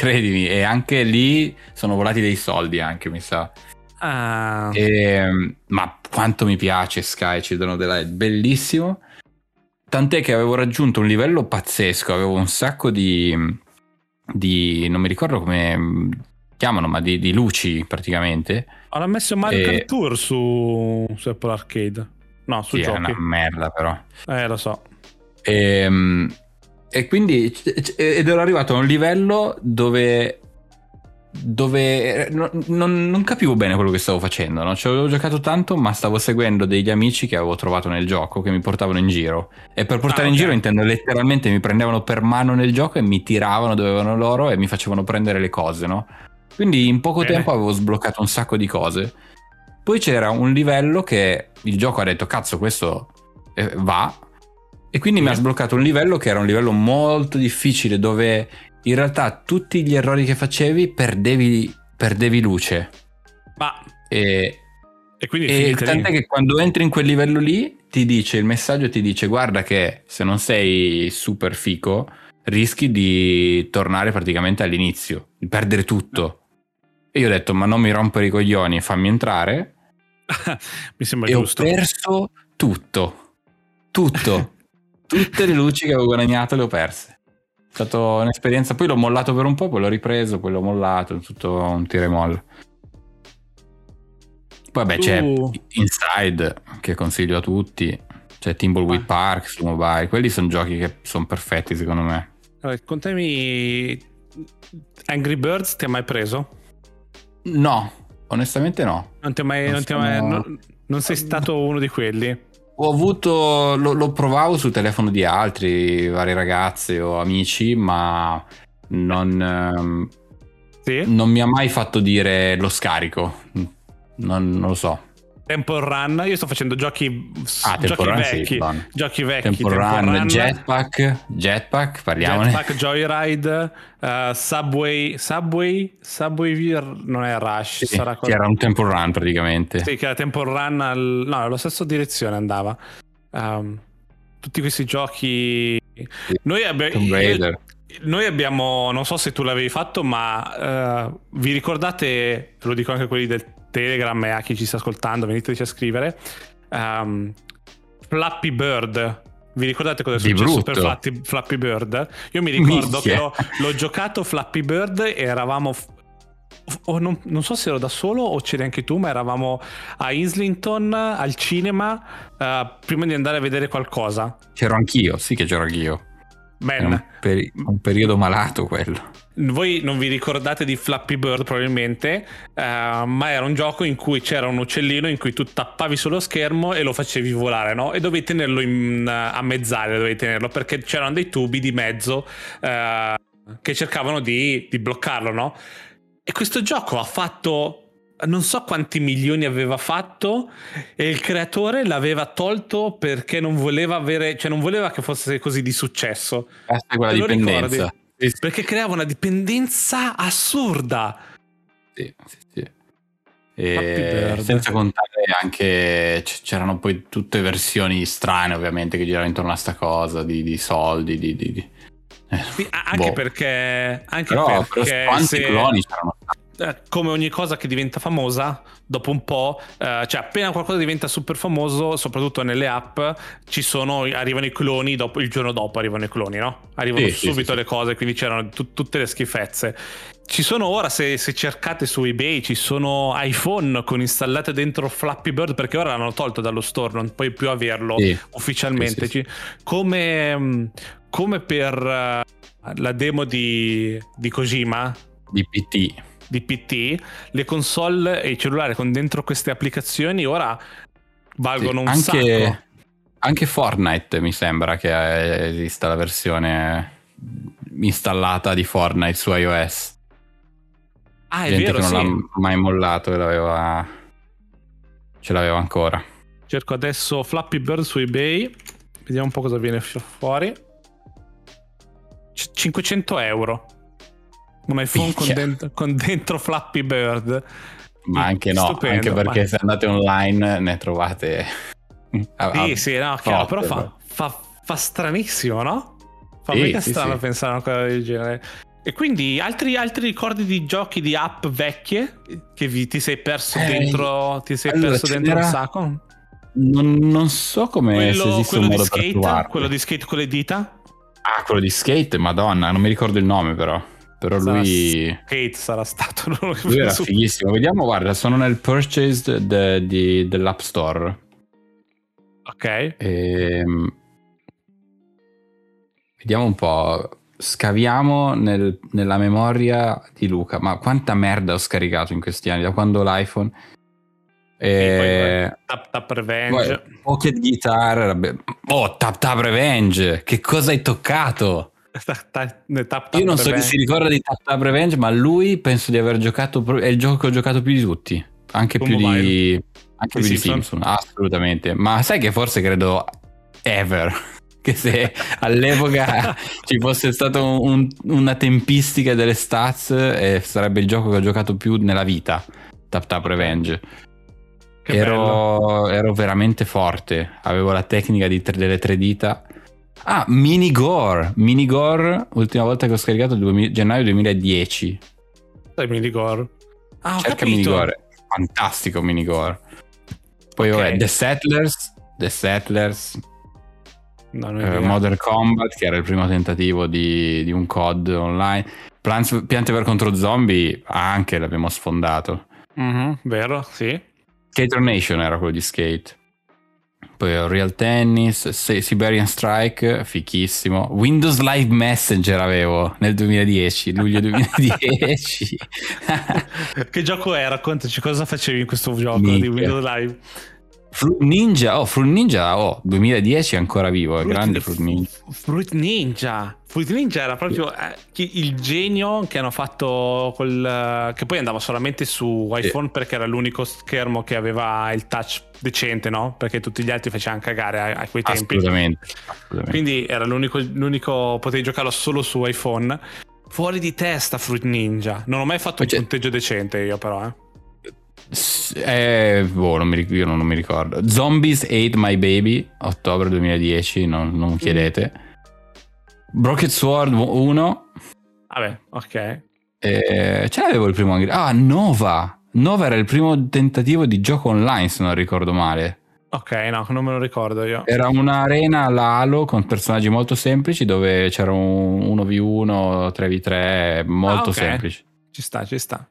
Speaker 3: Credimi, e anche lì sono volati dei soldi anche, mi sa.
Speaker 2: Ah,
Speaker 3: E, ma quanto mi piace Sky Children of the Light, bellissimo. Tant'è che avevo raggiunto un livello pazzesco, avevo un sacco di, di non mi ricordo come chiamano, ma di, di luci praticamente.
Speaker 2: hanno messo Mario
Speaker 3: e-
Speaker 2: Kart Tour su, su Apple Arcade. No, su
Speaker 3: Sì, è
Speaker 2: giochi.
Speaker 3: una merda però.
Speaker 2: Eh, lo so.
Speaker 3: E, mm, e quindi ed ero arrivato a un livello dove dove non, non- non capivo bene quello che stavo facendo no? ci avevo giocato tanto ma stavo seguendo degli amici che avevo trovato nel gioco che mi portavano in giro e per portare
Speaker 2: Ah,
Speaker 3: in
Speaker 2: ok.
Speaker 3: giro intendo letteralmente mi prendevano per mano nel gioco e mi tiravano dove avevano loro e mi facevano prendere le cose no? quindi in poco
Speaker 2: Bene.
Speaker 3: tempo avevo sbloccato un sacco di cose poi c'era un livello che il gioco ha detto cazzo questo eh, va e quindi
Speaker 2: Sì.
Speaker 3: mi ha sbloccato un livello che era un livello molto difficile dove in realtà tutti gli errori che facevi perdevi, perdevi luce.
Speaker 2: Ma
Speaker 3: E,
Speaker 2: e quindi
Speaker 3: e
Speaker 2: lì.
Speaker 3: tant'è che quando entri in quel livello lì ti dice il messaggio ti dice guarda che se non sei super fico rischi di tornare praticamente all'inizio, di perdere tutto. E io ho detto ma non mi rompere i coglioni, fammi entrare
Speaker 2: Mi sembra
Speaker 3: e
Speaker 2: giusto.
Speaker 3: ho perso tutto. Tutto. Tutte le luci che avevo guadagnato le ho perse. È stata un'esperienza. Poi l'ho mollato per un po', poi l'ho ripreso, poi l'ho mollato. Tutto un tira e molla. Poi vabbè, c'è
Speaker 2: Tu-
Speaker 3: Inside che consiglio a tutti. C'è Timbleweed
Speaker 2: Ah.
Speaker 3: Park su mobile. Quelli sono giochi che sono perfetti secondo me.
Speaker 2: Allora, contami Angry Birds ti ha mai preso?
Speaker 3: No, onestamente no.
Speaker 2: Non mai,
Speaker 3: Non
Speaker 2: ha mai-
Speaker 3: sono-
Speaker 2: non- non sei stato uno di quelli?
Speaker 3: Ho avuto, lo, lo provavo sul telefono di altri, vari ragazzi o amici, ma non, ehm,
Speaker 2: Sì?
Speaker 3: non mi ha mai fatto dire lo scarico. Non, non lo so.
Speaker 2: Temple Run, io sto facendo giochi,
Speaker 3: Ah,
Speaker 2: giochi
Speaker 3: Temple Run, sì,
Speaker 2: vecchi,
Speaker 3: buono.
Speaker 2: giochi vecchi,
Speaker 3: Temple Run, Jetpack, Jetpack, parliamone.
Speaker 2: Jetpack, Joyride, eh, Subway, Subway, Subway non è Rush,
Speaker 3: Sì,
Speaker 2: sarà
Speaker 3: che era un Temple Run praticamente.
Speaker 2: Sì, che era Temple Run, al... no, alla stessa direzione andava. Ehm, tutti questi giochi... Noi, abbi-
Speaker 3: Tomb Raider.
Speaker 2: noi abbiamo, non so se tu l'avevi fatto, ma eh, vi ricordate, lo dico anche a quelli del Telegram e a chi ci sta ascoltando, veniteci a scrivere, ehm, Flappy Bird. Vi ricordate cosa è
Speaker 3: Di
Speaker 2: successo
Speaker 3: brutto.
Speaker 2: per Flappy, Flappy Bird? Io mi ricordo
Speaker 3: Minchia.
Speaker 2: che l'ho, l'ho giocato Flappy Bird e eravamo... f- non, non so se ero da solo o c'eri anche tu, ma eravamo a Islington al cinema eh, prima di andare a vedere qualcosa.
Speaker 3: C'ero anch'io, sì che c'ero anch'io. Era un, peri- un periodo malato quello.
Speaker 2: voi non vi ricordate di Flappy Bird probabilmente, eh, ma era un gioco in cui c'era un uccellino in cui tu tappavi sullo schermo e lo facevi volare, no? E dovevi tenerlo in, a mezz'aria, dovevi tenerlo perché c'erano dei tubi di mezzo eh, che cercavano di, di bloccarlo, no? E questo gioco ha fatto non so quanti milioni aveva fatto e il creatore l'aveva tolto perché non voleva avere, cioè non voleva che fosse così di successo.
Speaker 3: Questa è quella dipendenza.
Speaker 2: Perché creava una dipendenza assurda.
Speaker 3: Sì, sì, sì. E senza contare anche c'erano poi tutte versioni strane ovviamente che giravano intorno a sta cosa di, di soldi di, di, di...
Speaker 2: Sì, anche boh. perché anche
Speaker 3: però,
Speaker 2: perché
Speaker 3: quanti se... cloni c'erano
Speaker 2: eh, come ogni cosa che diventa famosa, dopo un po', eh, cioè appena qualcosa diventa super famoso, soprattutto nelle app, ci sono, arrivano i cloni, dopo, il giorno dopo arrivano i cloni, no? Arrivano sì, subito sì, le cose, quindi c'erano t- tutte le schifezze. Ci sono ora, se, se, cercate su eBay, ci sono iPhone con installate dentro Flappy Bird, perché ora l'hanno tolto dallo store, non puoi più averlo ufficialmente. Ci, come, come, per uh, la demo di, di Kojima.
Speaker 3: Di PT
Speaker 2: di PT, le console e i cellulari con dentro queste applicazioni ora valgono sì, un
Speaker 3: anche,
Speaker 2: sacco.
Speaker 3: Anche Fortnite mi sembra che esista la versione installata di Fortnite su iOS.
Speaker 2: Ah, è
Speaker 3: Gente
Speaker 2: vero,
Speaker 3: che non
Speaker 2: sì.
Speaker 3: l'ha mai mollato e l'aveva... ce l'aveva ancora.
Speaker 2: Cerco adesso Flappy Bird su eBay. Vediamo un po' cosa viene fuori. C- 500 euro un iPhone con dentro, con dentro, Flappy Bird.
Speaker 3: Ma anche no, Stupendo, anche perché ma... se andate online ne trovate...
Speaker 2: sì, sì, no, chiaro, però fa, fa, fa, stranissimo, no? Fa sì, mega sì, strano sì. pensare a una cosa del genere. E quindi altri, altri, ricordi di giochi di app vecchie che vi, ti sei perso eh, dentro, ti sei allora, perso dentro un sacco?
Speaker 3: Non, non, so come quello,
Speaker 2: quello di skate. Quello di skate con le dita?
Speaker 3: Ah, quello di skate, madonna, non mi ricordo il nome però. Però
Speaker 2: sarà
Speaker 3: lui.
Speaker 2: Kate sarà stato.
Speaker 3: lui era fighissimo. Vediamo, guarda, sono nel purchased de, de, dell'App Store.
Speaker 2: Ok.
Speaker 3: E, ehm, vediamo un po'. Scaviamo nel, nella memoria di Luca. Ma quanta merda ho scaricato in questi anni, da quando l'iPhone.
Speaker 2: E... Tap Tap Revenge.
Speaker 3: Pocket Guitar. Oh, Tap Tap Revenge. Che cosa hai toccato?
Speaker 2: Tap,
Speaker 3: Io non so chi si ricorda di Tap Tap Revenge, ma lui penso di aver giocato. È il gioco che ho giocato più di tutti. Anche più mobile. di. Anche più Simpson? di Simpson, assolutamente. Ma sai che forse credo ever. Che se all'epoca ci fosse stata un, una tempistica delle stats, eh, sarebbe il gioco che ho giocato più nella vita. Tap Tap Revenge. Ero, ero, veramente forte. Avevo la tecnica di, delle tre dita Ah, Mini Gore. Mini Gore, ultima volta che ho scaricato è gennaio 2010.
Speaker 2: Dai, Mini Gore. Ah, ho
Speaker 3: Cerca
Speaker 2: capito.
Speaker 3: Mini Gore. Fantastico Mini Gore. Poi okay. vabbè, The Settlers. The Settlers.
Speaker 2: No,
Speaker 3: eh, Modern Combat, che era il primo tentativo di, di un COD online. Plants, Piante per contro zombie, anche l'abbiamo sfondato.
Speaker 2: Mm-hmm, vero, sì.
Speaker 3: Skater Nation era quello di Skate. Poi Real Tennis, Siberian Strike, fichissimo. Windows Live Messenger avevo nel 2010, luglio 2010.
Speaker 2: che gioco è? Raccontaci cosa facevi in questo gioco Minchia. di Windows Live.
Speaker 3: Fruit Ninja, oh, Fruit Ninja, oh, 2010 è ancora vivo, è Fruit, grande Fruit Ninja.
Speaker 2: Fruit Ninja, Fruit Ninja era proprio eh, il genio che hanno fatto col, che poi andava solamente su iPhone sì. perché era l'unico schermo che aveva il touch decente, no? Perché tutti gli altri facevano cagare a, a quei tempi.
Speaker 3: Assolutamente, assolutamente.
Speaker 2: Quindi era l'unico, l'unico, potevi giocarlo solo su iPhone. Fuori di testa Fruit Ninja. Non ho mai fatto un punteggio decente io però, eh.
Speaker 3: Eh, boh, non mi, io non, non, mi ricordo. Zombies Ate My Baby, ottobre 2010, non, non chiedete. Broken Sword 1.
Speaker 2: Vabbè, ok.
Speaker 3: Eh, ce l'avevo il primo anche. Ah, Nova. Nova era il primo tentativo di gioco online, se non ricordo male.
Speaker 2: Ok, no, non me lo ricordo io.
Speaker 3: Era un'arena alla Halo con personaggi molto semplici dove c'era un 1v1, 3v3, molto ah, okay. semplici.
Speaker 2: Ci sta, ci sta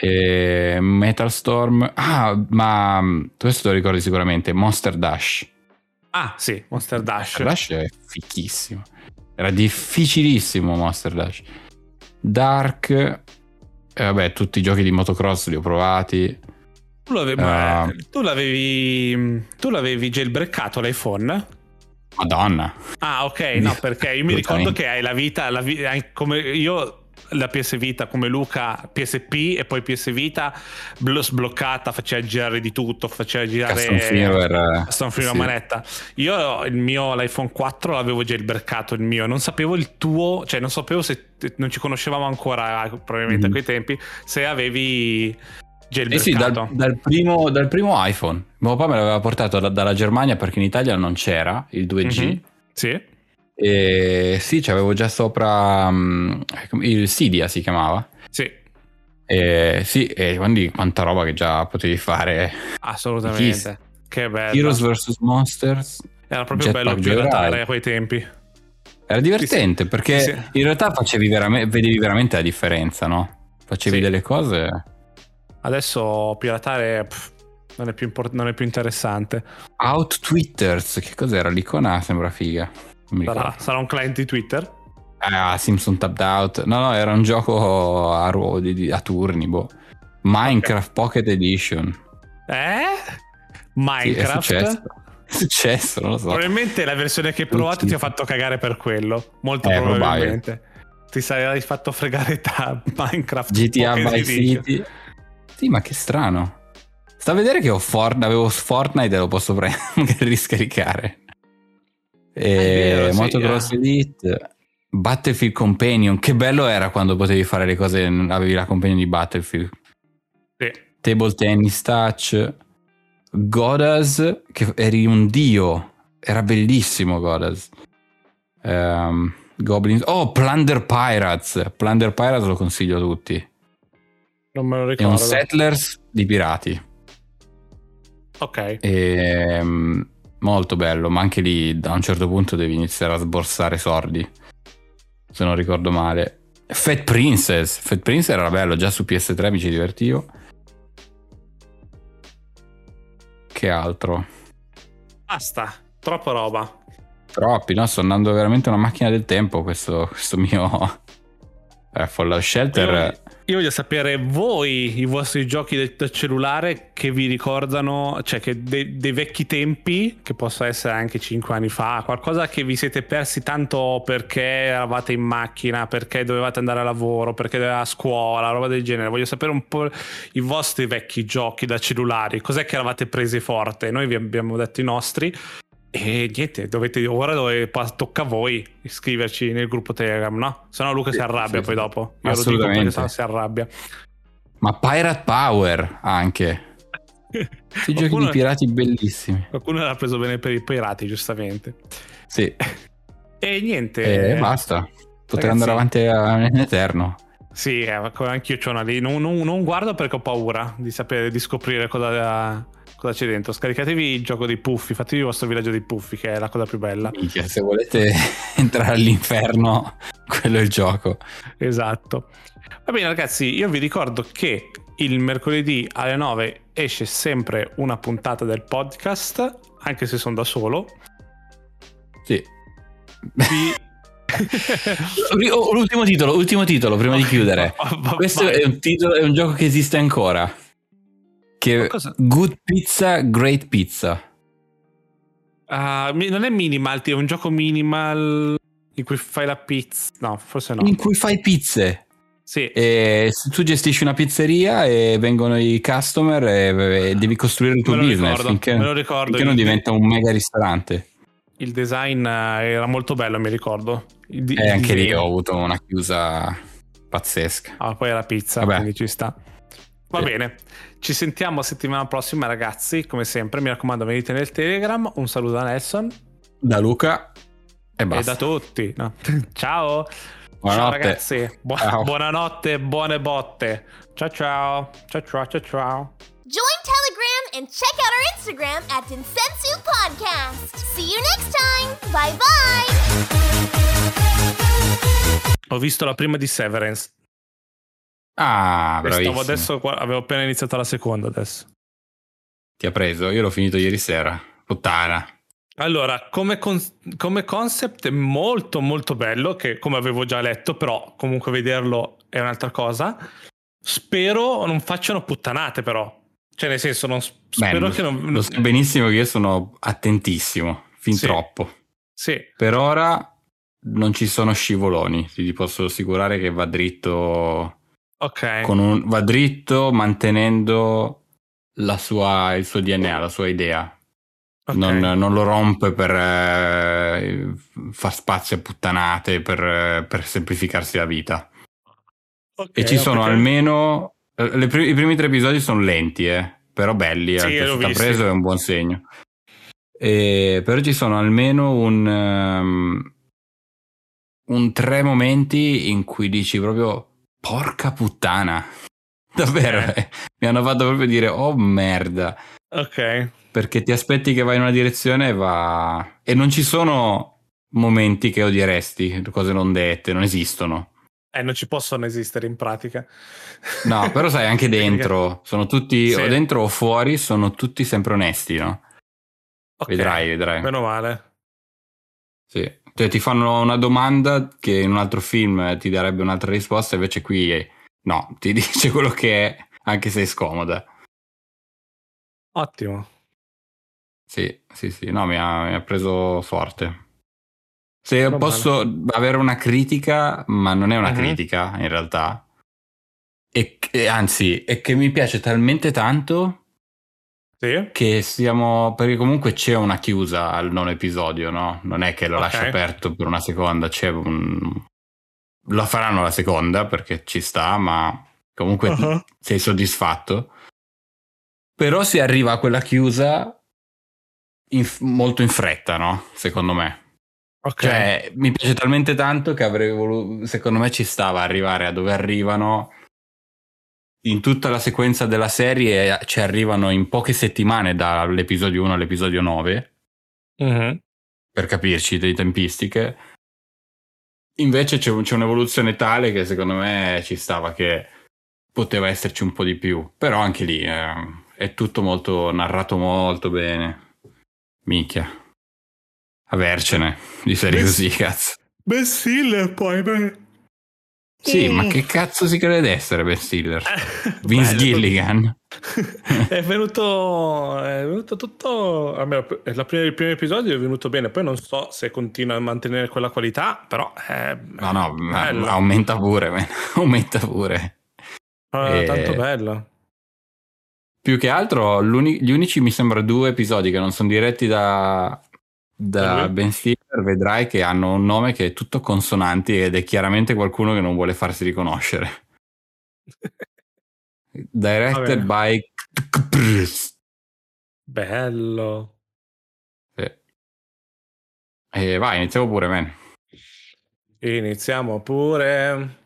Speaker 3: e Metal Storm. Ah, ma questo te lo ricordi sicuramente, Monster Dash.
Speaker 2: Ah, sì, Monster Dash.
Speaker 3: Monster Dash è fichissimo. Era difficilissimo Monster Dash. Dark, e vabbè, tutti i giochi di motocross li ho provati.
Speaker 2: Tu l'avevi, uh, tu l'avevi, tu l'avevi jailbreakato l'iPhone?
Speaker 3: Madonna.
Speaker 2: Ah, ok, no, perché io mi ricordo che hai la vita, la vita come io la PS Vita come Luca PSP e poi PS Vita blo- sbloccata, faceva girare di tutto, faceva girare
Speaker 3: Custom firmware,
Speaker 2: custom firmware
Speaker 3: sì.
Speaker 2: manetta. Io il mio l'iPhone 4 l'avevo già jailbreakato il mio, non sapevo il tuo, cioè non sapevo se non ci conoscevamo ancora probabilmente
Speaker 3: Mhm.
Speaker 2: a quei tempi se avevi
Speaker 3: Eh sì, dal, dal primo, dal primo iPhone. Mio papà me l'aveva portato da- dalla Germania perché in Italia non c'era il 2G.
Speaker 2: Mhm. Sì.
Speaker 3: E sì, c'avevo già sopra mm, il Cydia si chiamava.
Speaker 2: Sì,
Speaker 3: E sì, e quindi quanta roba che già potevi fare.
Speaker 2: assolutamente. Che bello.
Speaker 3: Heroes vs Monsters.
Speaker 2: Era proprio
Speaker 3: Jetpack
Speaker 2: bello piratare a quei tempi.
Speaker 3: Era divertente perché
Speaker 2: Sì, sì.
Speaker 3: in realtà facevi veramente, vedevi veramente la differenza, no? Facevi
Speaker 2: Sì.
Speaker 3: delle cose.
Speaker 2: Adesso piratare pff, non, è più import- non è più interessante.
Speaker 3: Out Twitters, che cos'era? L'icona sembra figa.
Speaker 2: Sarà, sarà un client di Twitter.
Speaker 3: Ah, Simpson Tapped Out. No, no, era un gioco a, ruo- di- di- a turni, boh. Minecraft Pocket Edition.
Speaker 2: Eh?
Speaker 3: Sì, è
Speaker 2: Minecraft?
Speaker 3: successo. È successo, non lo so.
Speaker 2: Probabilmente la versione che hai provato ti ha fatto cagare per quello. Molto
Speaker 3: Eh,
Speaker 2: probabilmente. Ti sarai fatto fregare da Minecraft.
Speaker 3: GTA
Speaker 2: Pocket
Speaker 3: Vice
Speaker 2: Edition.
Speaker 3: City. Sì, ma che strano. Sta a vedere che ho Fortnite, avevo Fortnite e lo posso prendere riscaricare. E
Speaker 2: è vero, sì,
Speaker 3: Motocross
Speaker 2: eh.
Speaker 3: Elite. Battlefield Companion. Che bello era quando potevi fare le cose, avevi la companion di Battlefield.
Speaker 2: Sì.
Speaker 3: Table Tennis Touch. Godas, che eri un dio. Era bellissimo Godas. Ehm, Goblins. Oh, Plunder Pirates. Plunder Pirates lo consiglio a tutti.
Speaker 2: Non me lo
Speaker 3: È
Speaker 2: ricordo.
Speaker 3: un Settlers di pirati.
Speaker 2: Ok.
Speaker 3: Ehm, molto bello, ma anche lì da un certo punto devi iniziare a sborsare soldi. Se non ricordo male. Fat Princess. Fat Princess era bello, già su PS3 mi ci divertivo. Che altro?
Speaker 2: Basta. Troppa roba.
Speaker 3: Troppi, no? Sto andando veramente una macchina del tempo questo, questo mio... Eh, Fallout Shelter...
Speaker 2: Io voglio sapere voi i vostri giochi del, cellulare che vi ricordano, cioè che de- dei vecchi tempi, che possa essere anche 5 anni fa, qualcosa che vi siete persi tanto perché eravate in macchina, perché dovevate andare a lavoro, perché dovevate a scuola, roba del genere. Voglio sapere un po' i vostri vecchi giochi da cellulari, cos'è che eravate presi forte. Noi vi abbiamo detto i nostri. E niente, dovete, ora dove tocca a voi iscriverci nel gruppo Telegram, no? Se no Luca si arrabbia
Speaker 3: sì,
Speaker 2: poi
Speaker 3: sì.
Speaker 2: dopo. Io lo dico
Speaker 3: Assolutamente.
Speaker 2: si arrabbia.
Speaker 3: Ma Pirate Power anche. Questi giochi di pirati bellissimi.
Speaker 2: Qualcuno l'ha preso bene per i pirati, giustamente.
Speaker 3: Sì,
Speaker 2: E niente.
Speaker 3: e basta. Potrei andare avanti a- in eterno.
Speaker 2: Sì, eh, anch'io c'ho una lì. Non, non- non guardo perché ho paura di sapere, di scoprire cosa, cosa c'è dentro. Scaricatevi il gioco dei puffi, fatevi il vostro villaggio dei puffi, che è la cosa più bella.
Speaker 3: Minchia, se volete entrare all'inferno, quello è il gioco.
Speaker 2: Esatto. Va bene, ragazzi, io vi ricordo che il mercoledì alle 9 esce sempre una puntata del podcast, anche se sono da solo.
Speaker 3: Sì.
Speaker 2: Vi...
Speaker 3: L'ultimo titolo, ultimo titolo prima di chiudere. Questo è un titolo, è un gioco che esiste ancora. Che
Speaker 2: Cosa?
Speaker 3: Good Pizza, Great Pizza.
Speaker 2: Mi- non è minimal, è un gioco minimal in cui fai la pizza. No, forse no.
Speaker 3: In cui fai pizze.
Speaker 2: Sì,
Speaker 3: E tu gestisci una pizzeria e vengono i customer e, devi costruire il tuo
Speaker 2: me
Speaker 3: business
Speaker 2: ricordo,
Speaker 3: finché,
Speaker 2: me lo ricordo.
Speaker 3: finché non diventa un mega ristorante.
Speaker 2: Il design eh, era molto bello, mi ricordo. Il
Speaker 3: E
Speaker 2: il
Speaker 3: anche lì ho avuto una chiusa pazzesca.
Speaker 2: Ah, poi era pizza,
Speaker 3: Vabbè.
Speaker 2: quindi ci sta. Va bene, ci sentiamo settimana prossima, ragazzi. Come sempre, mi raccomando, venite nel Telegram. Un saluto da Nelson
Speaker 3: Da Luca e
Speaker 2: e da tutti. no? Ciao. Ciao
Speaker 3: Buonanotte.
Speaker 2: ragazzi, Bu-
Speaker 3: Ciao.
Speaker 2: buonanotte, buone botte. Ciao ciao. Ciao ciao ciao ciao.
Speaker 1: Join Telegram and check out our Instagram at Densensu Podcast. See you next time. Bye bye.
Speaker 2: Ho visto la prima di Severance.
Speaker 3: Ah, bravissimo.
Speaker 2: Stavo adesso, avevo appena iniziato la seconda adesso.
Speaker 3: Ti ha preso? Io l'ho finito ieri sera. Puttana.
Speaker 2: Allora, come, con- come concept è molto molto bello, che come avevo già letto, però comunque vederlo è un'altra cosa. Spero non facciano puttanate però. Cioè nel senso, non,
Speaker 3: Beh,
Speaker 2: spero
Speaker 3: lo,
Speaker 2: che non...
Speaker 3: lo sai benissimo che io sono attentissimo, fin
Speaker 2: Sì.
Speaker 3: troppo.
Speaker 2: Sì,
Speaker 3: Per ora non ci sono scivoloni, ti posso assicurare che va dritto.
Speaker 2: Ok.
Speaker 3: Un, va dritto mantenendo sua, il suo DNA, la sua idea. Okay. Non, non, lo rompe per eh, far spazio a puttanate, per, per semplificarsi la vita. Okay, e ci sono perché... almeno. Eh, Pri- I primi tre episodi sono lenti, eh, però belli.
Speaker 2: Sì,
Speaker 3: eh,
Speaker 2: sta
Speaker 3: preso è un buon segno. E, però ci sono almeno un. Um, un tre momenti in cui dici proprio porca puttana. Davvero, eh. eh. mi hanno fatto proprio dire oh merda.
Speaker 2: Ok.
Speaker 3: Perché ti aspetti che vai in una direzione e va... E non ci sono momenti che odieresti, cose non dette, non esistono.
Speaker 2: Eh, non ci possono esistere in pratica.
Speaker 3: No, però sai, anche dentro, sono tutti, sì. o dentro o fuori, sono tutti sempre onesti, no? Okay. Vedrai, vedrai.
Speaker 2: Meno male.
Speaker 3: Sì. Cioè, ti fanno una domanda che in un altro film ti darebbe un'altra risposta, invece qui no, ti dice quello che è, anche se è scomoda.
Speaker 2: Ottimo.
Speaker 3: Sì, sì, sì, no, mi ha, mi ha preso forte. Se non posso male. avere una critica, ma non è una uh-huh. critica in realtà, e, e, anzi, è che mi piace talmente tanto
Speaker 2: sì.
Speaker 3: Che siamo. Perché comunque c'è una chiusa al nono episodio, no? Non è che lo okay. lascia aperto per una seconda, c'è un. Lo faranno la seconda perché ci sta, ma comunque uh-huh. sei soddisfatto. Però si arriva a quella chiusa in, molto in fretta, no? Secondo me.
Speaker 2: Ok.
Speaker 3: Cioè, mi piace talmente tanto che avrei voluto. Secondo me ci stava arrivare a dove arrivano in tutta la sequenza della serie ci arrivano in poche settimane dall'episodio 1 all'episodio 9
Speaker 2: uh-huh.
Speaker 3: per capirci le tempistiche. Invece c'è, c'è, un'evoluzione tale che secondo me ci stava che poteva esserci un po' di più. Però anche lì eh, è tutto molto narrato molto bene. Minchia. Avercene di serie così cazzo.
Speaker 2: Best Stiller poi beh
Speaker 3: sì, ma che cazzo si crede di essere Ben Stiller? Eh, Vince. Gilligan.
Speaker 2: è, venuto, è venuto tutto. Almeno la prima, il primo episodio è venuto bene. Poi non so se continua a mantenere quella qualità, però. È,
Speaker 3: no, no, bello. aumenta pure. Aumenta pure.
Speaker 2: Ah, e... Tanto bello.
Speaker 3: Più che altro, gli unici mi sembra due episodi che non sono diretti da, da Ben Stiller vedrai che hanno un nome che è tutto consonanti ed è chiaramente qualcuno che non vuole farsi riconoscere. Directed by
Speaker 2: Bello.
Speaker 3: Sì. E vai, iniziamo pure, man.
Speaker 2: Iniziamo pure.